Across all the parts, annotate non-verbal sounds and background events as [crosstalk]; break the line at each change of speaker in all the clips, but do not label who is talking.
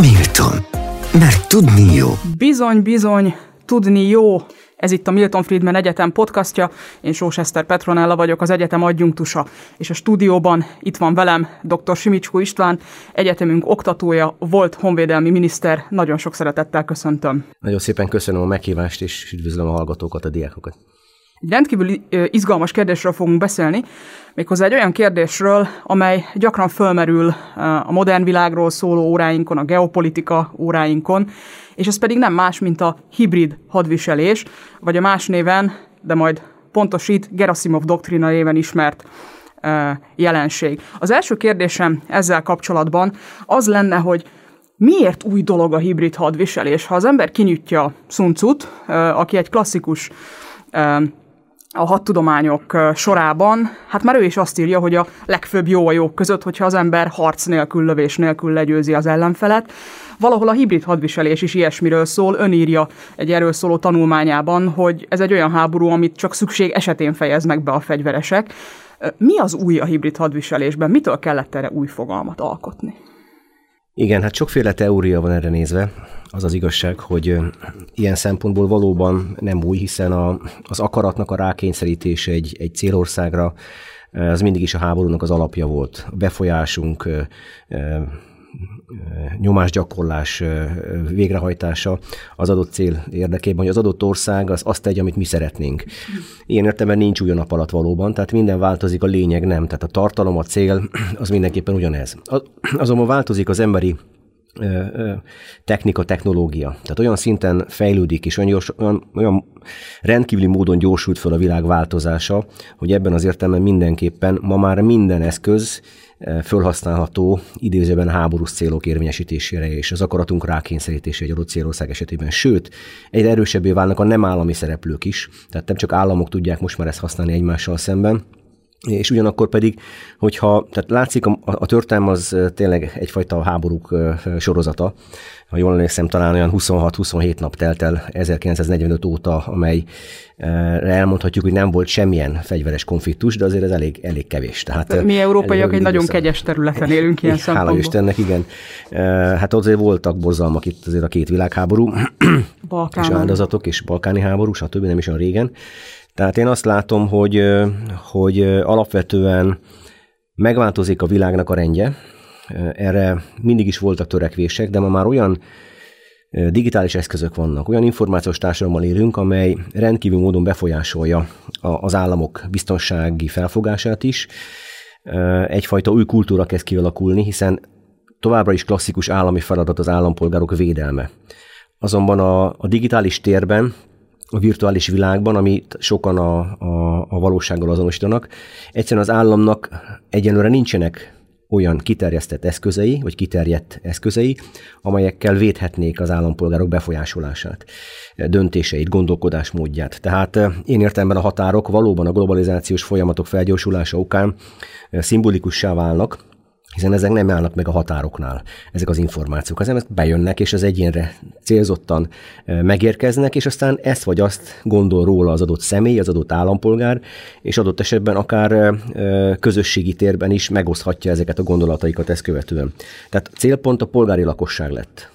Milton. Mert tudni jó.
Bizony, bizony, tudni jó. Ez itt a Milton Friedman Egyetem podcastja. Én Sós Eszter Petronella vagyok, az egyetem adjunktusa. És a stúdióban itt van velem dr. Simicskó István, egyetemünk oktatója, volt honvédelmi miniszter. Nagyon sok szeretettel köszöntöm.
Nagyon szépen köszönöm a meghívást, és üdvözlöm a hallgatókat, a diákokat.
Egy rendkívül izgalmas kérdésről fogunk beszélni, méghozzá egy olyan kérdésről, amely gyakran fölmerül a modern világról szóló óráinkon, a geopolitika óráinkon, és ez pedig nem más, mint a hibrid hadviselés, vagy a más néven, de majd pontosít, Gerasimov doktrina néven ismert jelenség. Az első kérdésem ezzel kapcsolatban az lenne, hogy miért új dolog a hibrid hadviselés? Ha az ember kinyitja Sun aki egy klasszikus a hadtudományok sorában, hát már ő is azt írja, hogy a legfőbb jó a jók között, hogyha az ember harc nélkül, lövés nélkül legyőzi az ellenfelet. Valahol a hibrid hadviselés is ilyesmiről szól. Ön írja egy erről szóló tanulmányában, hogy ez egy olyan háború, amit csak szükség esetén fejeznek be a fegyveresek. Mi az új a hibrid hadviselésben? Mitől kellett erre új fogalmat alkotni?
Igen, hát sokféle teória van erre nézve. Az az igazság, hogy ilyen szempontból valóban nem új, hiszen a, az akaratnak a rákényszerítése egy, egy célországra, az mindig is a háborúnak az alapja volt. A befolyásunk, nyomásgyakorlás végrehajtása az adott cél érdekében, hogy az adott ország az azt tegye, amit mi szeretnénk. Ilyen értelemben nincs új nap alatt valóban, tehát minden változik, a lényeg nem. Tehát a tartalom, a cél az mindenképpen ugyanez. Azonban változik az emberi technika, technológia. Tehát olyan szinten fejlődik, és olyan, gyors, olyan, olyan rendkívüli módon gyorsult fel a világ változása, hogy ebben az értelemben mindenképpen ma már minden eszköz fölhasználható idézőben háborús célok érvényesítésére és az akaratunk rákényszerítése egy adott célország esetében. Sőt, egyre erősebbé válnak a nem állami szereplők is, tehát nem csak államok tudják most már ezt használni egymással szemben, és ugyanakkor pedig, hogyha, tehát látszik, a, a történelem az tényleg egyfajta háborúk sorozata. Ha jól emlékszem, talán olyan 26-27 nap telt el 1945 óta, amely elmondhatjuk, hogy nem volt semmilyen fegyveres konfliktus, de azért ez elég, elég kevés.
Tehát, Mi európaiak egy nagyon kegyes területen élünk ilyen [laughs]
szempontból. Hála Istennek, igen. Hát azért voltak borzalmak itt azért a két világháború, Balkán. [clears throat] és áldozatok, és balkáni háború, stb. nem is olyan régen. Tehát én azt látom, hogy, hogy alapvetően megváltozik a világnak a rendje, erre mindig is voltak törekvések, de ma már olyan digitális eszközök vannak, olyan információs társadalommal élünk, amely rendkívül módon befolyásolja az államok biztonsági felfogását is. Egyfajta új kultúra kezd kialakulni, hiszen továbbra is klasszikus állami feladat az állampolgárok védelme. Azonban a, a digitális térben a virtuális világban, amit sokan a, a, a valósággal azonosítanak. Egyszerűen az államnak egyenlőre nincsenek olyan kiterjesztett eszközei, vagy kiterjedt eszközei, amelyekkel védhetnék az állampolgárok befolyásolását, döntéseit, gondolkodásmódját. Tehát eh, én értelemben a határok valóban a globalizációs folyamatok felgyorsulása okán eh, szimbolikussá válnak, hiszen ezek nem állnak meg a határoknál, ezek az információk. Az ezek bejönnek, és az egyénre célzottan megérkeznek, és aztán ezt vagy azt gondol róla az adott személy, az adott állampolgár, és adott esetben akár közösségi térben is megoszthatja ezeket a gondolataikat ezt követően. Tehát célpont a polgári lakosság lett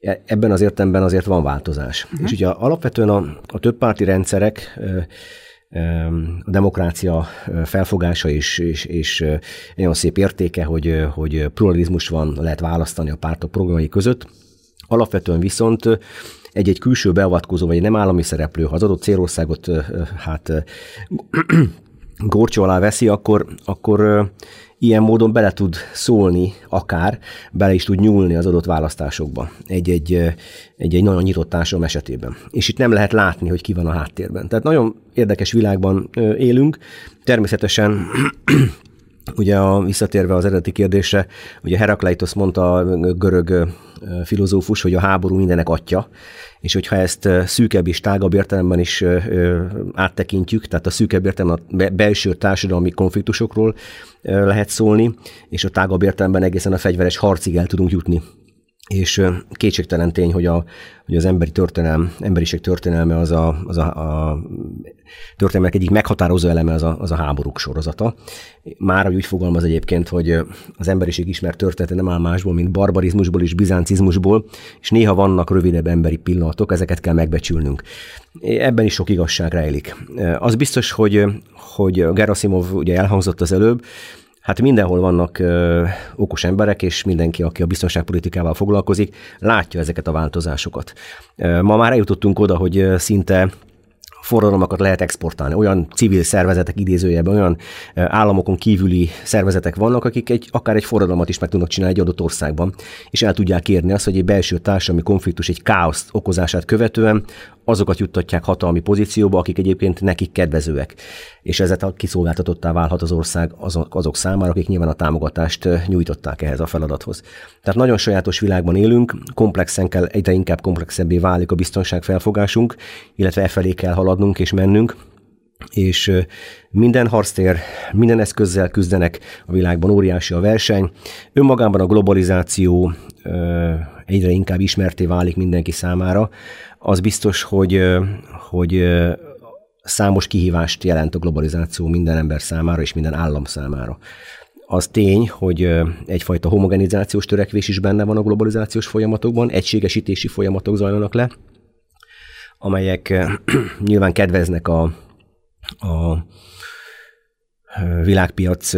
e, ebben az értelemben azért van változás. Uh-huh. És ugye alapvetően a, a többpárti rendszerek a demokrácia felfogása és, és, és nagyon szép értéke, hogy, hogy pluralizmus van, lehet választani a pártok programjai között. Alapvetően viszont egy-egy külső beavatkozó, vagy egy nem állami szereplő, ha az adott célországot hát [clears throat] górcsó alá veszi, akkor, akkor ilyen módon bele tud szólni, akár bele is tud nyúlni az adott választásokba egy-egy, egy-egy nagyon nyitott társadalom esetében. És itt nem lehet látni, hogy ki van a háttérben. Tehát nagyon érdekes világban élünk. Természetesen Ugye a, visszatérve az eredeti kérdésre, ugye Herakleitos mondta a görög filozófus, hogy a háború mindenek atya, és hogyha ezt szűkebb és tágabb értelemben is áttekintjük, tehát a szűkebb értelemben a belső társadalmi konfliktusokról lehet szólni, és a tágabb értelemben egészen a fegyveres harcig el tudunk jutni és kétségtelen tény, hogy, a, hogy az emberi történelm, emberiség történelme az a, az a, a történelmek egyik meghatározó eleme az a, az a háborúk sorozata. Már úgy fogalmaz egyébként, hogy az emberiség ismert története nem áll másból, mint barbarizmusból és bizáncizmusból, és néha vannak rövidebb emberi pillanatok, ezeket kell megbecsülnünk. Ebben is sok igazság rejlik. Az biztos, hogy, hogy Gerasimov ugye elhangzott az előbb, Hát mindenhol vannak ö, okos emberek, és mindenki, aki a biztonságpolitikával foglalkozik, látja ezeket a változásokat. Ma már eljutottunk oda, hogy szinte forradalmakat lehet exportálni. Olyan civil szervezetek idézőjében, olyan államokon kívüli szervezetek vannak, akik egy, akár egy forradalmat is meg tudnak csinálni egy adott országban, és el tudják érni azt, hogy egy belső társadalmi konfliktus egy káoszt okozását követően azokat juttatják hatalmi pozícióba, akik egyébként nekik kedvezőek. És ezzel kiszolgáltatottá válhat az ország azok, számára, akik nyilván a támogatást nyújtották ehhez a feladathoz. Tehát nagyon sajátos világban élünk, komplexen kell, egyre inkább komplexebbé válik a biztonságfelfogásunk, illetve e felé kell haladnunk és mennünk, és minden harctér, minden eszközzel küzdenek a világban, óriási a verseny. Önmagában a globalizáció egyre inkább ismerté válik mindenki számára az biztos, hogy, hogy számos kihívást jelent a globalizáció minden ember számára és minden állam számára. Az tény, hogy egyfajta homogenizációs törekvés is benne van a globalizációs folyamatokban, egységesítési folyamatok zajlanak le, amelyek [clears throat] nyilván kedveznek a, a világpiac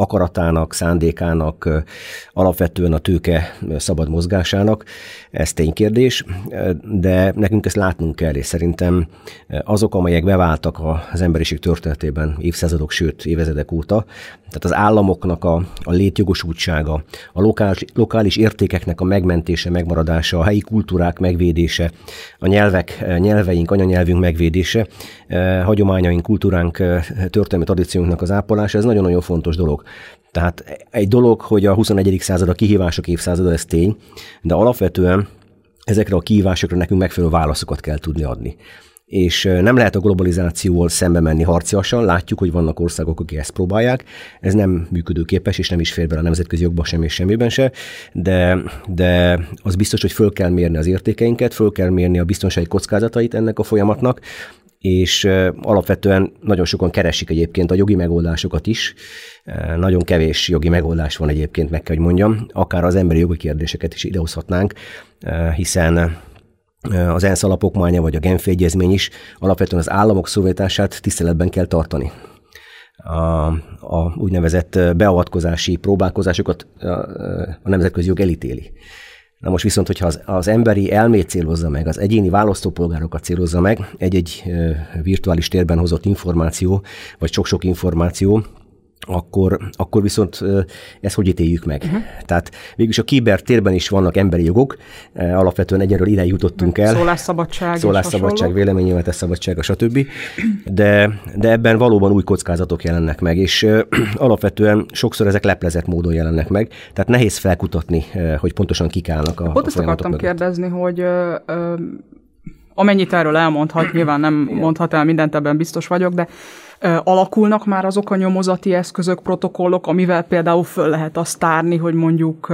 akaratának, szándékának, alapvetően a tőke szabad mozgásának. Ez ténykérdés, de nekünk ezt látnunk kell, és szerintem azok, amelyek beváltak az emberiség történetében évszázadok, sőt évezredek óta, tehát az államoknak a, a létjogosultsága, a lokális, lokális értékeknek a megmentése, megmaradása, a helyi kultúrák megvédése, a nyelvek, nyelveink, anyanyelvünk megvédése, hagyományaink, kultúránk, történelmi tradíciónknak az ápolása, ez nagyon-nagyon fontos dolog. Tehát egy dolog, hogy a 21. század a kihívások évszázada, ez tény, de alapvetően ezekre a kihívásokra nekünk megfelelő válaszokat kell tudni adni és nem lehet a globalizációval szembe menni harciasan, látjuk, hogy vannak országok, akik ezt próbálják, ez nem működőképes, és nem is fér bele a nemzetközi jogba sem és semmiben se, de, de az biztos, hogy föl kell mérni az értékeinket, föl kell mérni a biztonsági kockázatait ennek a folyamatnak, és alapvetően nagyon sokan keresik egyébként a jogi megoldásokat is. Nagyon kevés jogi megoldás van egyébként, meg kell, hogy mondjam. Akár az emberi jogi kérdéseket is idehozhatnánk, hiszen az ENSZ alapokmánya vagy a Genfi Egyezmény is alapvetően az államok szuverenitását tiszteletben kell tartani. A, a úgynevezett beavatkozási próbálkozásokat a, a nemzetközi jog elítéli. Na most viszont, hogyha az, az emberi elmét célozza meg, az egyéni választópolgárokat célozza meg, egy-egy virtuális térben hozott információ, vagy sok-sok információ, akkor, akkor viszont ezt hogy ítéljük meg? Uh-huh. Tehát végülis a kibertérben is vannak emberi jogok, alapvetően egyről ide jutottunk el.
Szólásszabadság.
Szólásszabadság, véleménynyilvánítás szabadsága, stb. De, de ebben valóban új kockázatok jelennek meg, és [clears throat] alapvetően sokszor ezek leplezett módon jelennek meg, tehát nehéz felkutatni, hogy pontosan kik állnak a
Pont ezt akartam mögött. kérdezni, hogy ö, ö, amennyit erről elmondhat, nyilván nem mondhat el mindent, ebben biztos vagyok, de alakulnak már azok a nyomozati eszközök, protokollok, amivel például föl lehet azt tárni, hogy mondjuk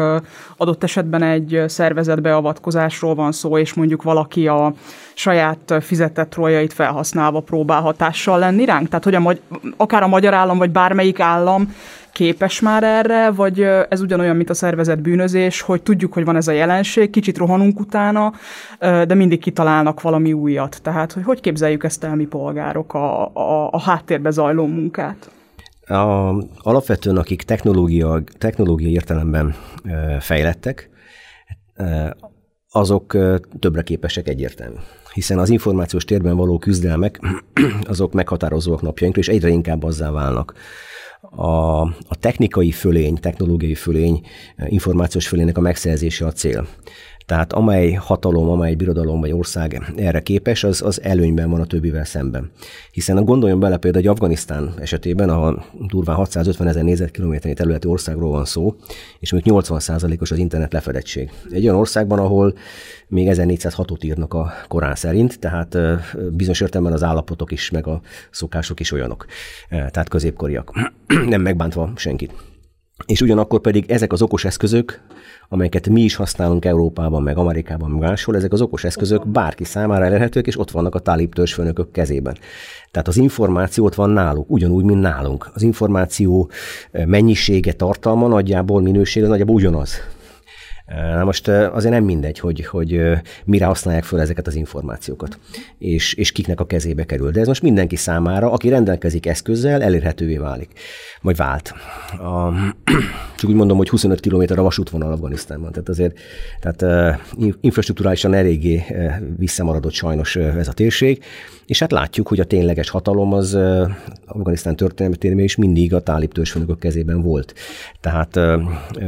adott esetben egy szervezetbeavatkozásról van szó, és mondjuk valaki a saját fizetett roljait felhasználva próbál hatással lenni ránk? Tehát, hogy a, akár a magyar állam, vagy bármelyik állam képes már erre, vagy ez ugyanolyan, mint a szervezet bűnözés, hogy tudjuk, hogy van ez a jelenség, kicsit rohanunk utána, de mindig kitalálnak valami újat. Tehát, hogy hogy képzeljük ezt el mi polgárok a, a, a háttérbe zajló munkát?
A, alapvetően, akik technológia, technológia értelemben fejlettek, azok többre képesek egyértelmű. Hiszen az információs térben való küzdelmek, [clears throat] azok meghatározóak napjainkra, és egyre inkább azzá válnak a, a technikai fölény, technológiai fölény, információs fölénynek a megszerzése a cél. Tehát amely hatalom, amely birodalom vagy ország erre képes, az, az előnyben van a többivel szemben. Hiszen gondoljon bele például egy Afganisztán esetében, ahol durván 650 ezer négyzetkilométernyi területi országról van szó, és még 80%-os az internet lefedettség. Egy olyan országban, ahol még 1406-ot írnak a Korán szerint, tehát bizonyos értelemben az állapotok is, meg a szokások is olyanok, tehát középkoriak. Nem megbántva senkit. És ugyanakkor pedig ezek az okos eszközök amelyeket mi is használunk Európában, meg Amerikában, meg máshol, ezek az okos eszközök bárki számára elérhetők, és ott vannak a tálib törzsfőnökök kezében. Tehát az információ ott van náluk, ugyanúgy, mint nálunk. Az információ mennyisége, tartalma nagyjából, minősége nagyjából ugyanaz. Na most azért nem mindegy, hogy, hogy mire használják föl ezeket az információkat, és, és kiknek a kezébe kerül. De ez most mindenki számára, aki rendelkezik eszközzel, elérhetővé válik, vagy vált. A, [clears throat] csak úgy mondom, hogy 25 km a vasútvonal Afganisztánban, tehát azért tehát, infrastruktúrálisan eléggé visszamaradott sajnos ez a térség, és hát látjuk, hogy a tényleges hatalom az Afganisztán történelmében is mindig a tálib törzsfőnökök kezében volt. Tehát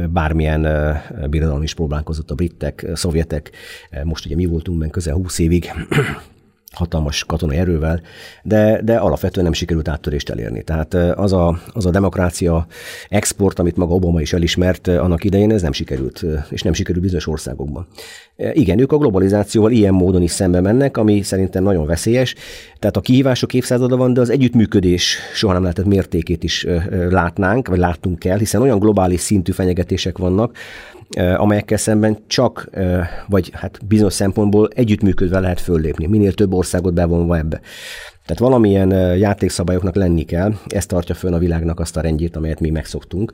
bármilyen birodalom is próbálkozott a britek, a szovjetek, most ugye mi voltunk benne közel 20 évig, [clears throat] hatalmas katonai erővel, de, de alapvetően nem sikerült áttörést elérni. Tehát az a, az a demokrácia export, amit maga Obama is elismert annak idején, ez nem sikerült, és nem sikerült bizonyos országokban. Igen, ők a globalizációval ilyen módon is szembe mennek, ami szerintem nagyon veszélyes. Tehát a kihívások évszázada van, de az együttműködés soha nem lehetett mértékét is látnánk, vagy láttunk kell, hiszen olyan globális szintű fenyegetések vannak, amelyekkel szemben csak, vagy hát bizonyos szempontból együttműködve lehet föllépni, minél több országot bevonva ebbe. Tehát valamilyen játékszabályoknak lenni kell, ez tartja fönn a világnak azt a rendjét, amelyet mi megszoktunk.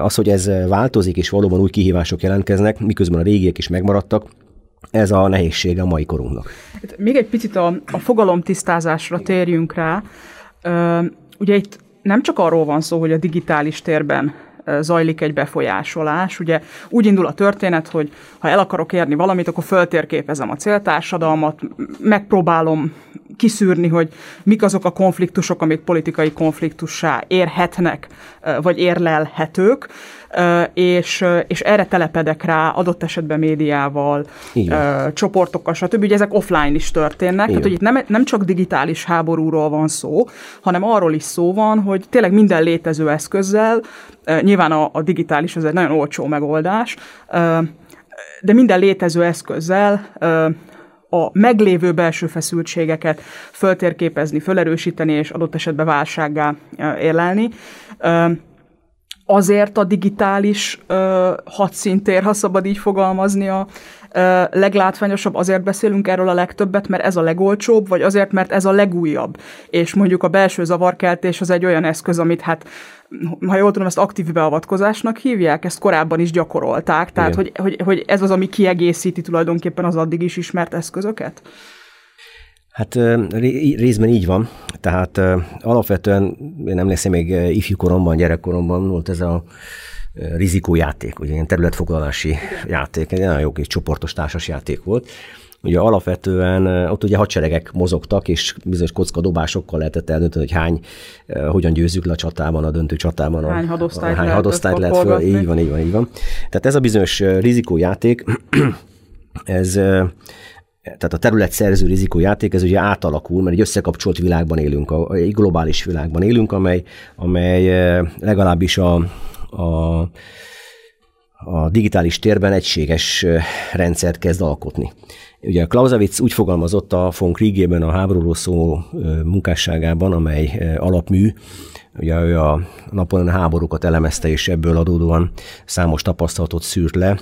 Az, hogy ez változik, és valóban új kihívások jelentkeznek, miközben a régiek is megmaradtak, ez a nehézsége a mai korunknak.
Hát még egy picit a, a fogalomtisztázásra térjünk rá. Ugye itt nem csak arról van szó, hogy a digitális térben zajlik egy befolyásolás. Ugye úgy indul a történet, hogy ha el akarok érni valamit, akkor föltérképezem a céltársadalmat, megpróbálom kiszűrni, hogy mik azok a konfliktusok, amik politikai konfliktussá érhetnek, vagy érlelhetők, és, és erre telepedek rá adott esetben médiával, Igen. csoportokkal, stb. Ugye ezek offline is történnek, Igen. tehát hogy itt nem, nem csak digitális háborúról van szó, hanem arról is szó van, hogy tényleg minden létező eszközzel, nyilván a, a digitális az egy nagyon olcsó megoldás, de minden létező eszközzel a meglévő belső feszültségeket föltérképezni, fölerősíteni és adott esetben válsággá érlelni azért a digitális uh, hadszintér, ha szabad így fogalmazni, a uh, leglátványosabb, azért beszélünk erről a legtöbbet, mert ez a legolcsóbb, vagy azért, mert ez a legújabb. És mondjuk a belső zavarkeltés az egy olyan eszköz, amit hát ha jól tudom, ezt aktív beavatkozásnak hívják, ezt korábban is gyakorolták, tehát hogy, hogy, hogy ez az, ami kiegészíti tulajdonképpen az addig is ismert eszközöket?
Hát részben így van. Tehát alapvetően, én emlékszem még ifjúkoromban, gyerekkoromban volt ez a rizikójáték, ugye ilyen területfoglalási játék, egy nagyon jó kis csoportos társas játék volt. Ugye alapvetően ott ugye hadseregek mozogtak, és bizonyos kockadobásokkal lehetett eldönteni, hogy hány, hogyan győzzük le a csatában, a döntő csatában.
Hány hadosztályt,
a, hány hadosztályt lehet föl. Így van, így van, így van. Tehát ez a bizonyos rizikójáték, [clears throat] ez tehát a területszerző rizikójáték, ez ugye átalakul, mert egy összekapcsolt világban élünk, egy globális világban élünk, amely, amely eh, legalábbis a, a, a digitális térben egységes eh, rendszert kezd alkotni. Ugye Clausewitz úgy fogalmazott a von Kriegében a háborúról szóló eh, munkásságában, amely alapmű, ugye ő a napon háborúkat elemezte, és ebből adódóan számos tapasztalatot szűrt le.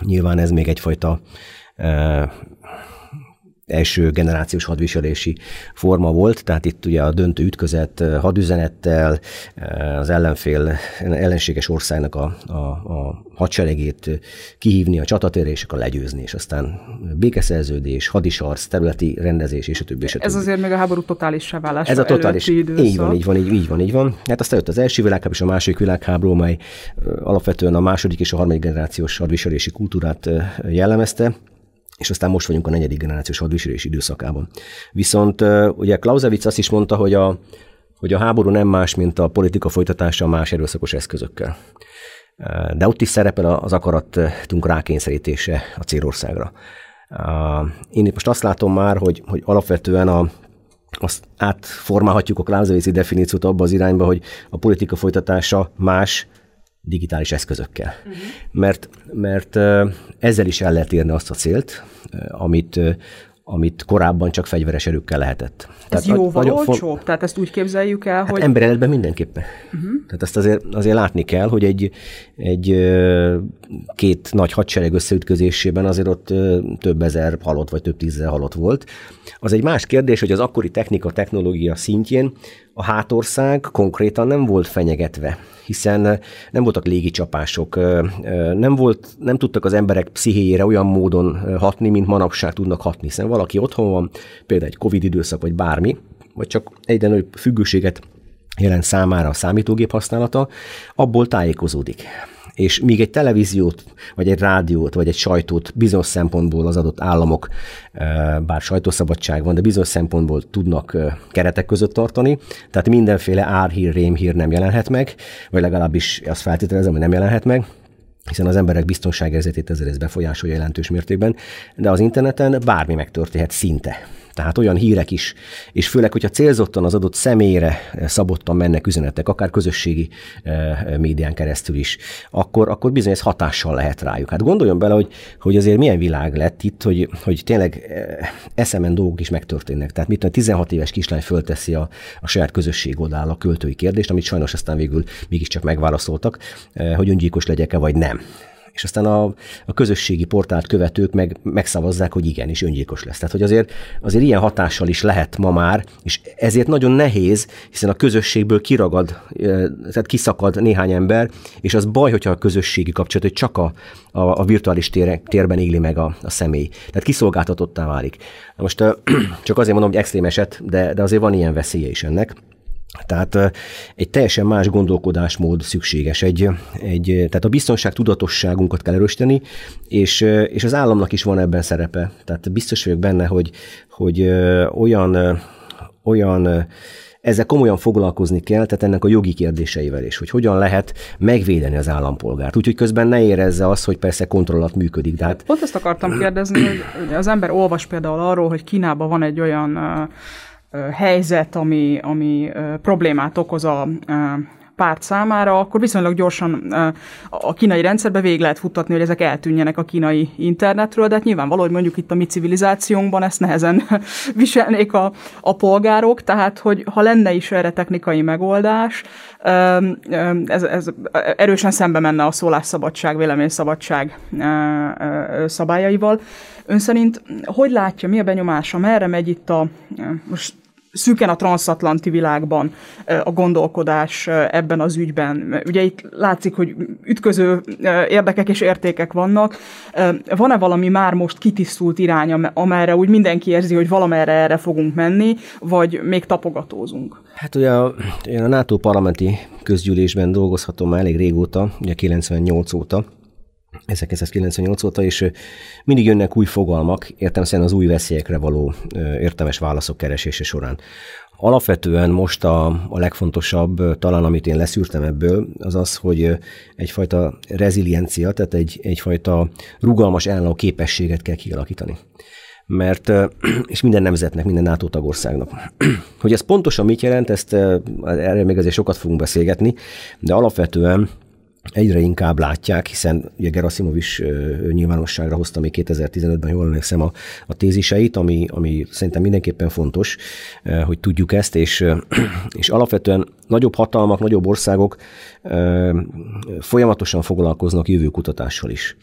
Nyilván ez még egyfajta első generációs hadviselési forma volt, tehát itt ugye a döntő ütközet hadüzenettel, az ellenfél, ellenséges országnak a, a, a hadseregét kihívni a csatatérre, és akkor legyőzni, és aztán békeszerződés, hadisarc, területi rendezés, és a többi. És a többi.
Ez azért még a háború totális válása
Ez a totális, így van, így van, így, így van, így van. Hát aztán jött az első világháború és a második világháború, mely alapvetően a második és a harmadik generációs hadviselési kultúrát jellemezte, és aztán most vagyunk a negyedik generációs hadviselés időszakában. Viszont ugye Clausewitz azt is mondta, hogy a, hogy a háború nem más, mint a politika folytatása más erőszakos eszközökkel. De ott is szerepel az akaratunk rákényszerítése a célországra. Én itt most azt látom már, hogy, hogy alapvetően a, azt átformálhatjuk a Clausewitz definíciót abba az irányba, hogy a politika folytatása más, digitális eszközökkel. Uh-huh. Mert, mert ezzel is el lehet érni azt a célt, amit amit korábban csak fegyveres erőkkel lehetett.
Ez Tehát jóval olcsóbb? Font... Tehát ezt úgy képzeljük el,
hát
hogy...
ember életben mindenképpen. Uh-huh. Tehát ezt azért, azért látni kell, hogy egy, egy két nagy hadsereg összeütközésében azért ott több ezer halott, vagy több tízezer halott volt. Az egy más kérdés, hogy az akkori technika, technológia szintjén a hátország konkrétan nem volt fenyegetve, hiszen nem voltak légicsapások, nem, volt, nem tudtak az emberek pszichéjére olyan módon hatni, mint manapság tudnak hatni, hiszen valaki otthon van, például egy Covid időszak, vagy bármi, vagy csak egyre nagyobb függőséget jelent számára a számítógép használata, abból tájékozódik és míg egy televíziót, vagy egy rádiót, vagy egy sajtót bizonyos szempontból az adott államok, bár sajtószabadság van, de bizonyos szempontból tudnak keretek között tartani, tehát mindenféle árhír, rémhír nem jelenhet meg, vagy legalábbis azt feltételezem, hogy nem jelenhet meg, hiszen az emberek biztonságérzetét ezzel ez befolyásolja jelentős mértékben, de az interneten bármi megtörténhet szinte. Tehát olyan hírek is, és főleg, hogyha célzottan az adott személyre szabottan mennek üzenetek, akár közösségi eh, médián keresztül is, akkor, akkor bizony ez hatással lehet rájuk. Hát gondoljon bele, hogy, hogy azért milyen világ lett itt, hogy, hogy tényleg eh, eszemen dolgok is megtörténnek. Tehát mit a 16 éves kislány fölteszi a, a saját közösség oldal a költői kérdést, amit sajnos aztán végül mégiscsak megválaszoltak, eh, hogy öngyilkos legyek-e vagy nem és aztán a, a közösségi portált követők meg megszavazzák, hogy igen, és öngyilkos lesz. Tehát, hogy azért, azért ilyen hatással is lehet ma már, és ezért nagyon nehéz, hiszen a közösségből kiragad, tehát kiszakad néhány ember, és az baj, hogyha a közösségi kapcsolat, hogy csak a, a, a virtuális tér, térben éli meg a, a személy. Tehát kiszolgáltatottá válik. Most [clears throat] csak azért mondom, hogy extrém eset, de, de azért van ilyen veszélye is ennek. Tehát egy teljesen más gondolkodásmód szükséges. Egy, egy, tehát a biztonság tudatosságunkat kell erősíteni, és, és az államnak is van ebben szerepe. Tehát biztos vagyok benne, hogy, hogy olyan, olyan ezzel komolyan foglalkozni kell, tehát ennek a jogi kérdéseivel is, hogy hogyan lehet megvédeni az állampolgárt. Úgyhogy közben ne érezze azt, hogy persze kontrollat működik. De hát...
Pont ezt akartam kérdezni, hogy az ember olvas például arról, hogy Kínában van egy olyan helyzet, ami, ami problémát okoz a párt számára, akkor viszonylag gyorsan a kínai rendszerbe végig lehet futtatni, hogy ezek eltűnjenek a kínai internetről, de hát nyilvánvaló, hogy mondjuk itt a mi civilizációnkban ezt nehezen [laughs] viselnék a, a polgárok, tehát hogy ha lenne is erre technikai megoldás, ez, ez erősen szembe menne a szólásszabadság, véleményszabadság szabályaival. Ön szerint hogy látja, mi a benyomása, merre megy itt a, most szűken a transatlanti világban a gondolkodás ebben az ügyben. Ugye itt látszik, hogy ütköző érdekek és értékek vannak. Van-e valami már most kitisztult irány, amerre úgy mindenki érzi, hogy valamerre erre fogunk menni, vagy még tapogatózunk?
Hát ugye én a NATO parlamenti közgyűlésben dolgozhatom már elég régóta, ugye 98 óta, 1998 óta, és mindig jönnek új fogalmak, értem szerint az új veszélyekre való értelmes válaszok keresése során. Alapvetően most a, a legfontosabb, talán amit én leszűrtem ebből, az az, hogy egyfajta reziliencia, tehát egy, egyfajta rugalmas ellenálló képességet kell kialakítani. Mert, [clears throat] és minden nemzetnek, minden NATO tagországnak. Hogy ez pontosan mit jelent, ezt erre még azért sokat fogunk beszélgetni, de alapvetően egyre inkább látják, hiszen ugye Gerasimov is nyilvánosságra hozta még 2015-ben, jól emlékszem, a, a téziseit, ami, ami szerintem mindenképpen fontos, hogy tudjuk ezt, és, [clears throat] és alapvetően nagyobb hatalmak, nagyobb országok folyamatosan foglalkoznak jövőkutatással is.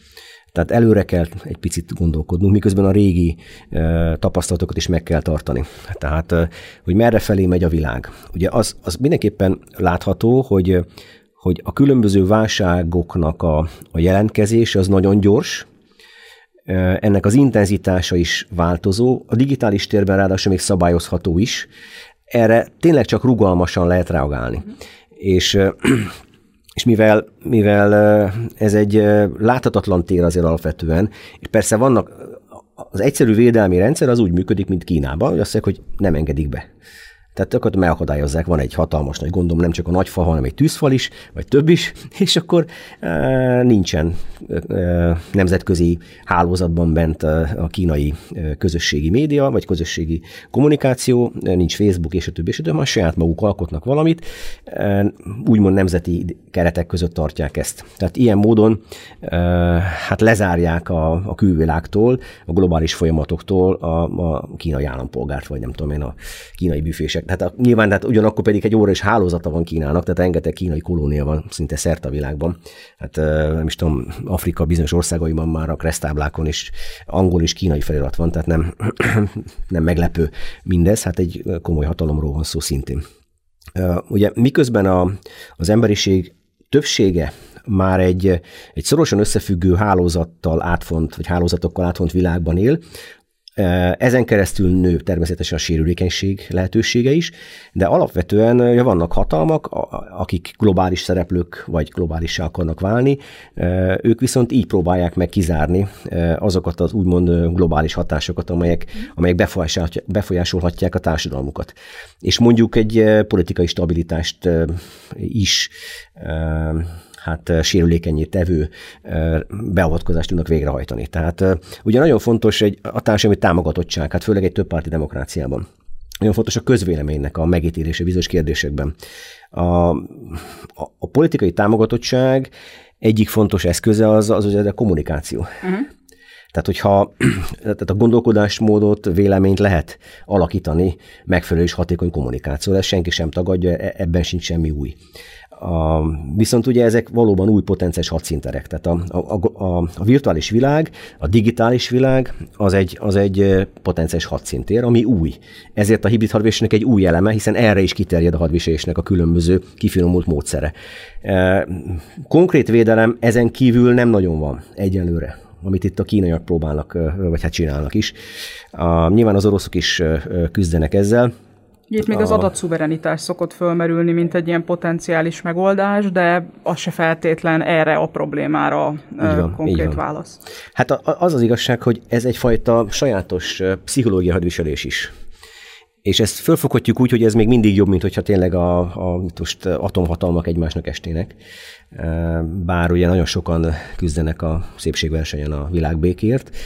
Tehát előre kell egy picit gondolkodnunk, miközben a régi tapasztalatokat is meg kell tartani. Tehát, hogy merre felé megy a világ. Ugye az, az mindenképpen látható, hogy hogy a különböző válságoknak a, a jelentkezése az nagyon gyors, ennek az intenzitása is változó, a digitális térben ráadásul még szabályozható is, erre tényleg csak rugalmasan lehet reagálni. Mm. És, és mivel, mivel ez egy láthatatlan tér azért alapvetően, és persze vannak, az egyszerű védelmi rendszer az úgy működik, mint Kínában, hogy azt mondják, hogy nem engedik be. Tehát akkor megakadályozzák, van egy hatalmas nagy gondom, nem csak a nagy fa, hanem egy tűzfal is, vagy több is, [laughs] és akkor e, nincsen e, nemzetközi hálózatban bent a kínai közösségi média, vagy közösségi kommunikáció, nincs Facebook és a többi, és a többi, saját maguk alkotnak valamit, e, úgymond nemzeti keretek között tartják ezt. Tehát ilyen módon e, hát lezárják a, a külvilágtól, a globális folyamatoktól a, a kínai állampolgárt, vagy nem tudom én, a kínai büfések. Tehát a, nyilván, tehát ugyanakkor pedig egy óra és hálózata van Kínának, tehát rengeteg kínai kolónia van szinte szerte a világban. Hát nem is tudom, Afrika bizonyos országaiban már a kresztáblákon is angol és kínai felirat van, tehát nem, [clears throat] nem meglepő mindez, hát egy komoly hatalomról van szó szintén. Ugye miközben a, az emberiség többsége már egy, egy szorosan összefüggő hálózattal átfont, vagy hálózatokkal átfont világban él, ezen keresztül nő természetesen a sérülékenység lehetősége is, de alapvetően vannak hatalmak, akik globális szereplők vagy globális akarnak válni, ők viszont így próbálják meg kizárni azokat az úgymond globális hatásokat, amelyek, amelyek befolyásolhatják a társadalmukat. És mondjuk egy politikai stabilitást is hát sérülékenyé tevő beavatkozást tudnak végrehajtani. Tehát ugye nagyon fontos egy, a társadalmi támogatottság, hát főleg egy többpárti demokráciában. Nagyon fontos a közvéleménynek a megítélése bizonyos kérdésekben. A, a, a politikai támogatottság egyik fontos eszköze az, az ugye a kommunikáció. Uh-huh. Tehát, hogyha [clears throat] tehát a gondolkodásmódot, véleményt lehet alakítani megfelelő és hatékony kommunikációval, ezt senki sem tagadja, e, ebben sincs semmi új. A, viszont ugye ezek valóban új potenciális hadszinterek. Tehát a, a, a, a virtuális világ, a digitális világ az egy, az egy potenciális hadszintér, ami új. Ezért a hibrid hadviselésnek egy új eleme, hiszen erre is kiterjed a hadviselésnek a különböző kifinomult módszere. Konkrét védelem ezen kívül nem nagyon van egyenlőre amit itt a kínaiak próbálnak, vagy hát csinálnak is. A, nyilván az oroszok is küzdenek ezzel,
itt még az adatszuverenitás szokott fölmerülni, mint egy ilyen potenciális megoldás, de az se feltétlen erre a problémára van, konkrét válasz.
Hát az az igazság, hogy ez egyfajta sajátos pszichológia hadviselés is. És ezt fölfoghatjuk úgy, hogy ez még mindig jobb, mint hogyha tényleg a, a most atomhatalmak egymásnak estének. Bár ugye nagyon sokan küzdenek a szépségversenyen a világbékért,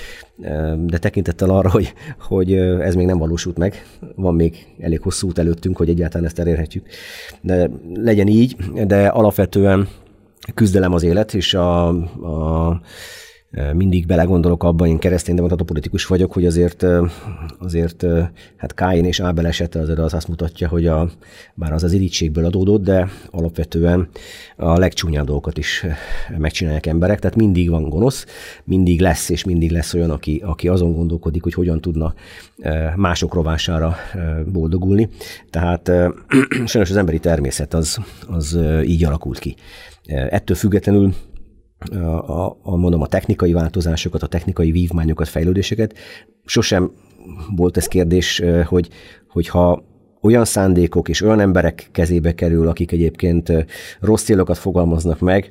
de tekintettel arra, hogy, hogy ez még nem valósult meg, van még elég hosszú út előttünk, hogy egyáltalán ezt elérhetjük. De legyen így, de alapvetően küzdelem az élet, és a, a mindig belegondolok abban, én keresztény demokrata politikus vagyok, hogy azért, azért hát Káin és Ábel esete azért az azt mutatja, hogy a, bár az az irítségből adódott, de alapvetően a legcsúnyább dolgokat is megcsinálják emberek, tehát mindig van gonosz, mindig lesz, és mindig lesz olyan, aki, aki azon gondolkodik, hogy hogyan tudna mások rovására boldogulni. Tehát [clears throat] sajnos az emberi természet az, az így alakult ki. Ettől függetlenül a, a, mondom, a technikai változásokat, a technikai vívmányokat, fejlődéseket. Sosem volt ez kérdés, hogy, hogyha olyan szándékok és olyan emberek kezébe kerül, akik egyébként rossz célokat fogalmaznak meg,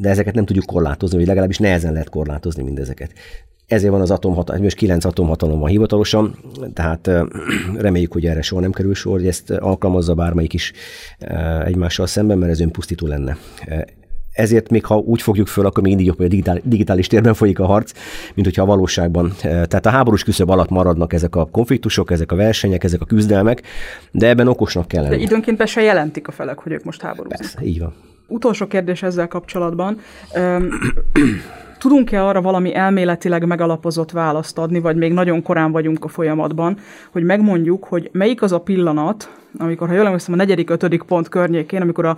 de ezeket nem tudjuk korlátozni, vagy legalábbis nehezen lehet korlátozni mindezeket. Ezért van az atomhatalom, most kilenc atomhatalom van hivatalosan, tehát [clears throat] reméljük, hogy erre soha nem kerül sor, hogy ezt alkalmazza bármelyik is egymással szemben, mert ez önpusztító lenne ezért még ha úgy fogjuk föl, akkor még mindig jobb, hogy a digitális, digitális térben folyik a harc, mint hogyha a valóságban. Eh, tehát a háborús küszöb alatt maradnak ezek a konfliktusok, ezek a versenyek, ezek a küzdelmek, de ebben okosnak kell lenni.
De időnként be se jelentik a felek, hogy ők most háborúznak.
Persze, így van.
Utolsó kérdés ezzel kapcsolatban. Tudunk-e arra valami elméletileg megalapozott választ adni, vagy még nagyon korán vagyunk a folyamatban, hogy megmondjuk, hogy melyik az a pillanat, amikor, ha jól emlékszem, a negyedik, ötödik pont környékén, amikor a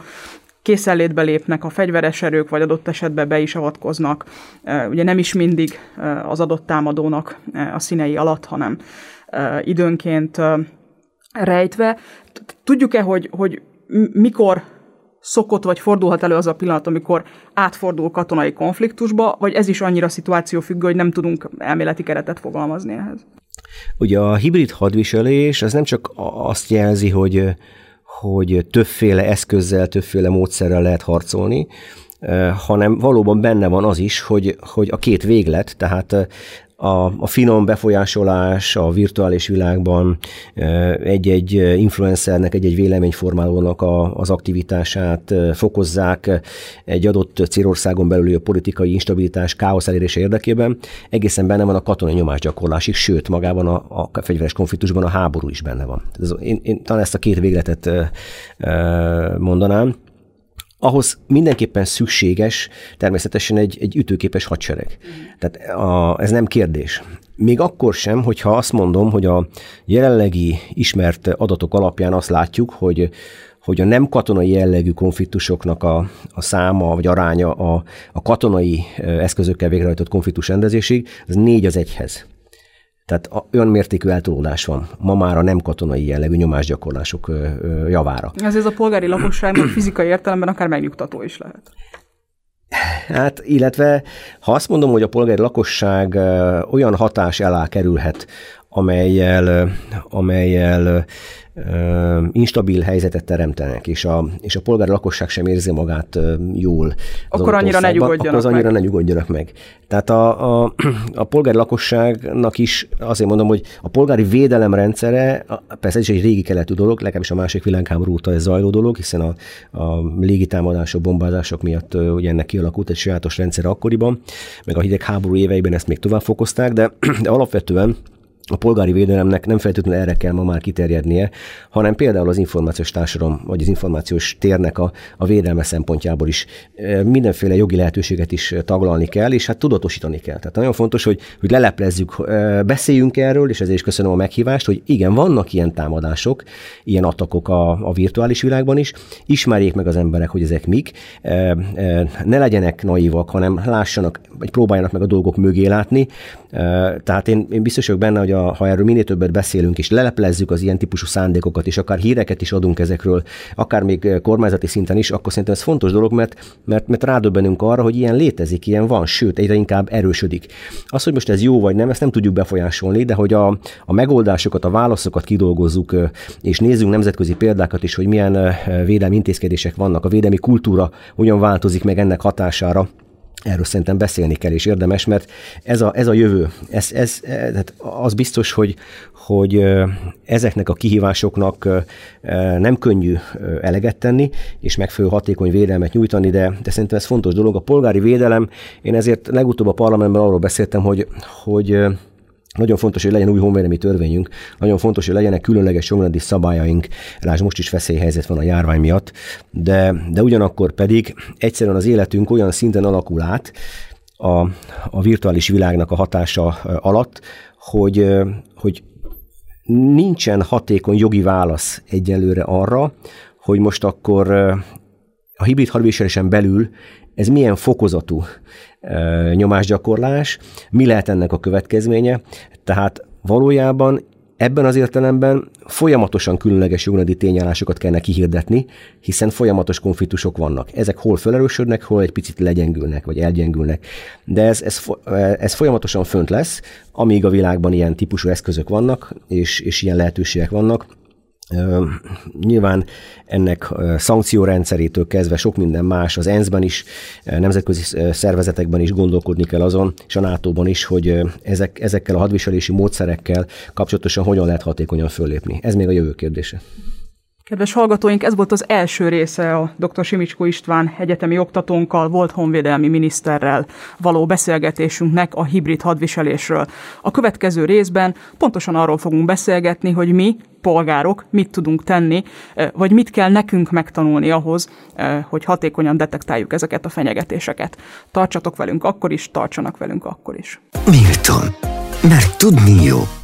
készenlétbe lépnek a fegyveres erők, vagy adott esetben be is avatkoznak. Ugye nem is mindig az adott támadónak a színei alatt, hanem időnként rejtve. Tudjuk-e, hogy, hogy mikor szokott vagy fordulhat elő az a pillanat, amikor átfordul katonai konfliktusba, vagy ez is annyira szituáció függő, hogy nem tudunk elméleti keretet fogalmazni ehhez?
Ugye a hibrid hadviselés az nem csak azt jelzi, hogy hogy többféle eszközzel, többféle módszerrel lehet harcolni, hanem valóban benne van az is, hogy, hogy a két véglet, tehát a, a finom befolyásolás a virtuális világban egy-egy influencernek, egy-egy véleményformálónak a, az aktivitását fokozzák egy adott célországon belüli politikai instabilitás, káosz elérése érdekében, egészen benne van a katonai nyomásgyakorlásig, sőt, magában a, a fegyveres konfliktusban a háború is benne van. Ez, én, én talán ezt a két végletet mondanám ahhoz mindenképpen szükséges természetesen egy, egy ütőképes hadsereg. Tehát a, ez nem kérdés. Még akkor sem, hogyha azt mondom, hogy a jelenlegi ismert adatok alapján azt látjuk, hogy hogy a nem katonai jellegű konfliktusoknak a, a száma vagy aránya a, a katonai eszközökkel végrehajtott konfliktus rendezésig, az négy az egyhez. Tehát olyan mértékű eltolódás van ma már a nem katonai jellegű nyomásgyakorlások javára.
Ez, ez a polgári lakosság fizikai értelemben akár megnyugtató is lehet.
Hát, illetve ha azt mondom, hogy a polgári lakosság olyan hatás alá kerülhet, amelyel, amelyel instabil helyzetet teremtenek, és a, és a polgári lakosság sem érzi magát jól.
Akkor annyira ne nyugodjanak
akkor az annyira meg. ne nyugodjanak meg. Tehát a, a, a polgári lakosságnak is azért mondom, hogy a polgári védelem rendszere, persze ez is egy régi keletű dolog, legalábbis a másik világháború óta ez zajló dolog, hiszen a, a légitámadások, bombázások miatt ugye ennek kialakult egy sajátos rendszer akkoriban, meg a hidegháború éveiben ezt még tovább fokozták, de, de alapvetően a polgári védelemnek nem feltétlenül erre kell ma már kiterjednie, hanem például az információs társadalom, vagy az információs térnek a, a védelme szempontjából is mindenféle jogi lehetőséget is taglalni kell, és hát tudatosítani kell. Tehát nagyon fontos, hogy, hogy leleplezzük, beszéljünk erről, és ezért is köszönöm a meghívást, hogy igen, vannak ilyen támadások, ilyen atakok a, a virtuális világban is, ismerjék meg az emberek, hogy ezek mik, ne legyenek naívak, hanem lássanak, vagy próbáljanak meg a dolgok mögé látni. Tehát én, én biztos vagyok benne, hogy a, ha erről minél többet beszélünk, és leleplezzük az ilyen típusú szándékokat, és akár híreket is adunk ezekről, akár még eh, kormányzati szinten is, akkor szerintem ez fontos dolog, mert, mert, mert rádöbbenünk arra, hogy ilyen létezik, ilyen van, sőt, egyre inkább erősödik. Az, hogy most ez jó vagy nem, ezt nem tudjuk befolyásolni, de hogy a, a megoldásokat, a válaszokat kidolgozzuk, eh, és nézzünk nemzetközi példákat is, hogy milyen eh, védelmi intézkedések vannak, a védelmi kultúra hogyan változik meg ennek hatására, Erről szerintem beszélni kell, és érdemes, mert ez a, ez a jövő. Ez, ez, ez, az biztos, hogy, hogy ezeknek a kihívásoknak nem könnyű eleget tenni, és megfelelő hatékony védelmet nyújtani, de, de szerintem ez fontos dolog. A polgári védelem, én ezért legutóbb a parlamentben arról beszéltem, hogy, hogy nagyon fontos, hogy legyen új honvédelmi törvényünk, nagyon fontos, hogy legyenek különleges jogrendi szabályaink, lásd most is veszélyhelyzet van a járvány miatt, de, de ugyanakkor pedig egyszerűen az életünk olyan szinten alakul át a, a virtuális világnak a hatása alatt, hogy, hogy nincsen hatékony jogi válasz egyelőre arra, hogy most akkor a hibrid hadviselésen belül ez milyen fokozatú nyomásgyakorlás, mi lehet ennek a következménye. Tehát valójában ebben az értelemben folyamatosan különleges jogrendi tényállásokat kellene kihirdetni, hiszen folyamatos konfliktusok vannak. Ezek hol felerősödnek, hol egy picit legyengülnek, vagy elgyengülnek. De ez, ez, ez folyamatosan fönt lesz, amíg a világban ilyen típusú eszközök vannak, és, és ilyen lehetőségek vannak, Nyilván ennek szankciórendszerétől kezdve sok minden más, az ENSZ-ben is, nemzetközi szervezetekben is gondolkodni kell azon, és a NATO-ban is, hogy ezek, ezekkel a hadviselési módszerekkel kapcsolatosan hogyan lehet hatékonyan föllépni. Ez még a jövő kérdése.
Kedves hallgatóink, ez volt az első része a dr. Simicskó István egyetemi oktatónkkal, volt honvédelmi miniszterrel való beszélgetésünknek a hibrid hadviselésről. A következő részben pontosan arról fogunk beszélgetni, hogy mi, polgárok, mit tudunk tenni, eh, vagy mit kell nekünk megtanulni ahhoz, eh, hogy hatékonyan detektáljuk ezeket a fenyegetéseket. Tartsatok velünk akkor is, tartsanak velünk akkor is.
Milton. Mert tudni jó.